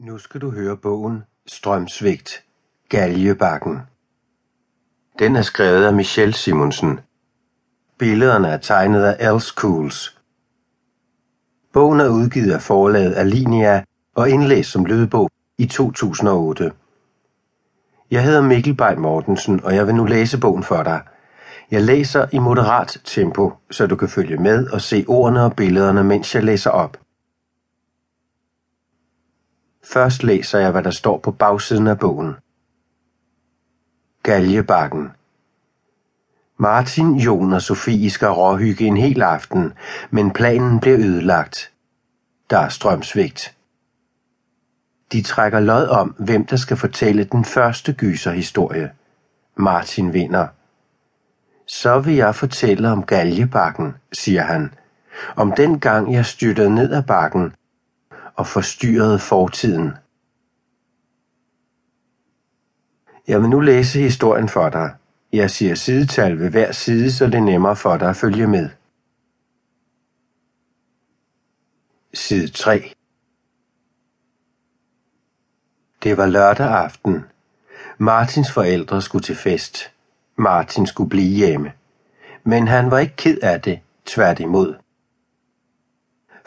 Nu skal du høre bogen Strømsvigt Galjebakken. Den er skrevet af Michelle Simonsen. Billederne er tegnet af Els Cools. Bogen er udgivet af forlaget Alinea og indlæst som lydbog i 2008. Jeg hedder Mikkel Bay Mortensen, og jeg vil nu læse bogen for dig. Jeg læser i moderat tempo, så du kan følge med og se ordene og billederne, mens jeg læser op. Først læser jeg, hvad der står på bagsiden af bogen. Galjebakken Martin, Jon og Sofie skal råhygge en hel aften, men planen bliver ødelagt. Der er strømsvigt. De trækker lod om, hvem der skal fortælle den første gyserhistorie. Martin vinder. Så vil jeg fortælle om galjebakken, siger han. Om den gang jeg styrtede ned ad bakken, og forstyrrede fortiden. Jeg vil nu læse historien for dig. Jeg siger sidetal ved hver side, så det er nemmere for dig at følge med. Side 3 Det var lørdag aften. Martins forældre skulle til fest. Martin skulle blive hjemme. Men han var ikke ked af det, tværtimod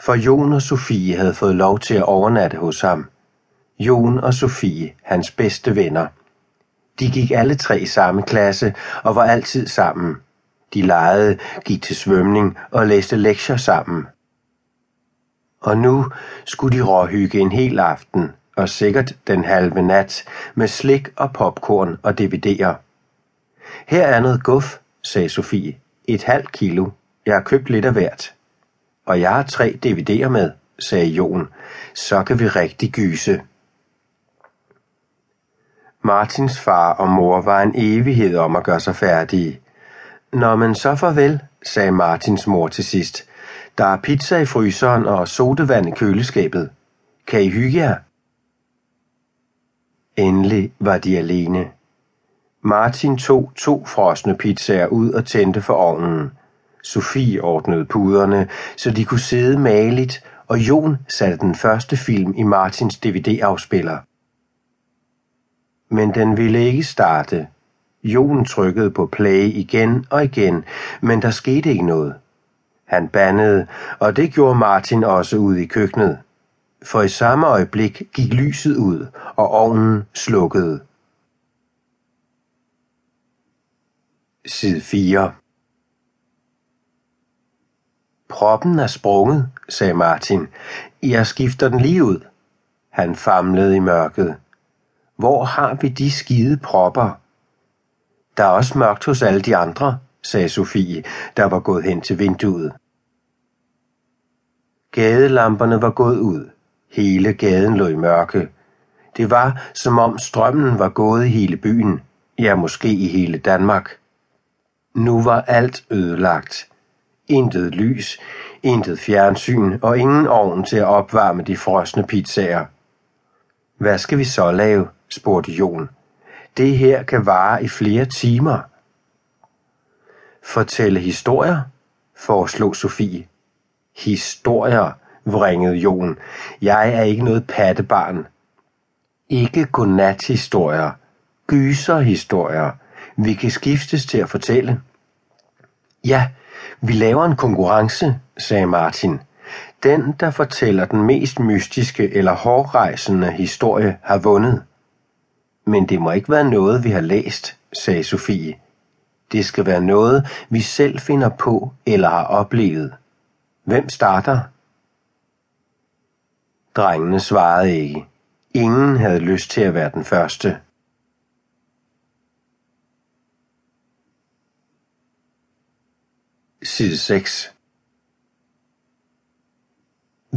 for Jon og Sofie havde fået lov til at overnatte hos ham. Jon og Sofie, hans bedste venner. De gik alle tre i samme klasse og var altid sammen. De legede, gik til svømning og læste lektier sammen. Og nu skulle de råhygge en hel aften, og sikkert den halve nat, med slik og popcorn og DVD'er. Her er noget guf, sagde Sofie. Et halvt kilo. Jeg har købt lidt af hvert. Og jeg har tre DVD'er med, sagde Jon. Så kan vi rigtig gyse. Martins far og mor var en evighed om at gøre sig færdige. Nå, men så farvel, sagde Martins mor til sidst. Der er pizza i fryseren og sodavand i køleskabet. Kan I hygge jer? Endelig var de alene. Martin tog to frosne pizzaer ud og tændte for ovnen. Sofie ordnede puderne, så de kunne sidde maligt, og Jon satte den første film i Martins DVD-afspiller. Men den ville ikke starte. Jon trykkede på play igen og igen, men der skete ikke noget. Han bandede, og det gjorde Martin også ude i køkkenet. For i samme øjeblik gik lyset ud, og ovnen slukkede. Side 4 Proppen er sprunget, sagde Martin. Jeg skifter den lige ud. Han famlede i mørket. Hvor har vi de skide propper? Der er også mørkt hos alle de andre, sagde Sofie, der var gået hen til vinduet. Gadelamperne var gået ud. Hele gaden lå i mørke. Det var, som om strømmen var gået i hele byen, ja måske i hele Danmark. Nu var alt ødelagt. Intet lys, intet fjernsyn og ingen ovn til at opvarme de frosne pizzaer. Hvad skal vi så lave? spurgte Jon. Det her kan vare i flere timer. Fortælle historier, foreslog Sofie. Historier, vringede Jon. Jeg er ikke noget pattebarn. Ikke godnathistorier, gyserhistorier. Vi kan skiftes til at fortælle. Ja, vi laver en konkurrence, sagde Martin. Den, der fortæller den mest mystiske eller hårdrejsende historie, har vundet. Men det må ikke være noget, vi har læst, sagde Sofie. Det skal være noget, vi selv finder på eller har oplevet. Hvem starter? Drengene svarede ikke. Ingen havde lyst til at være den første. Side 6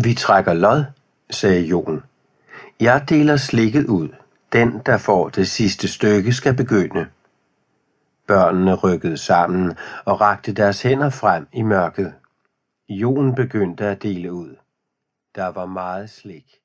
Vi trækker lod, sagde Jon. Jeg deler slikket ud. Den, der får det sidste stykke, skal begynde. Børnene rykkede sammen og rakte deres hænder frem i mørket. Jon begyndte at dele ud. Der var meget slik.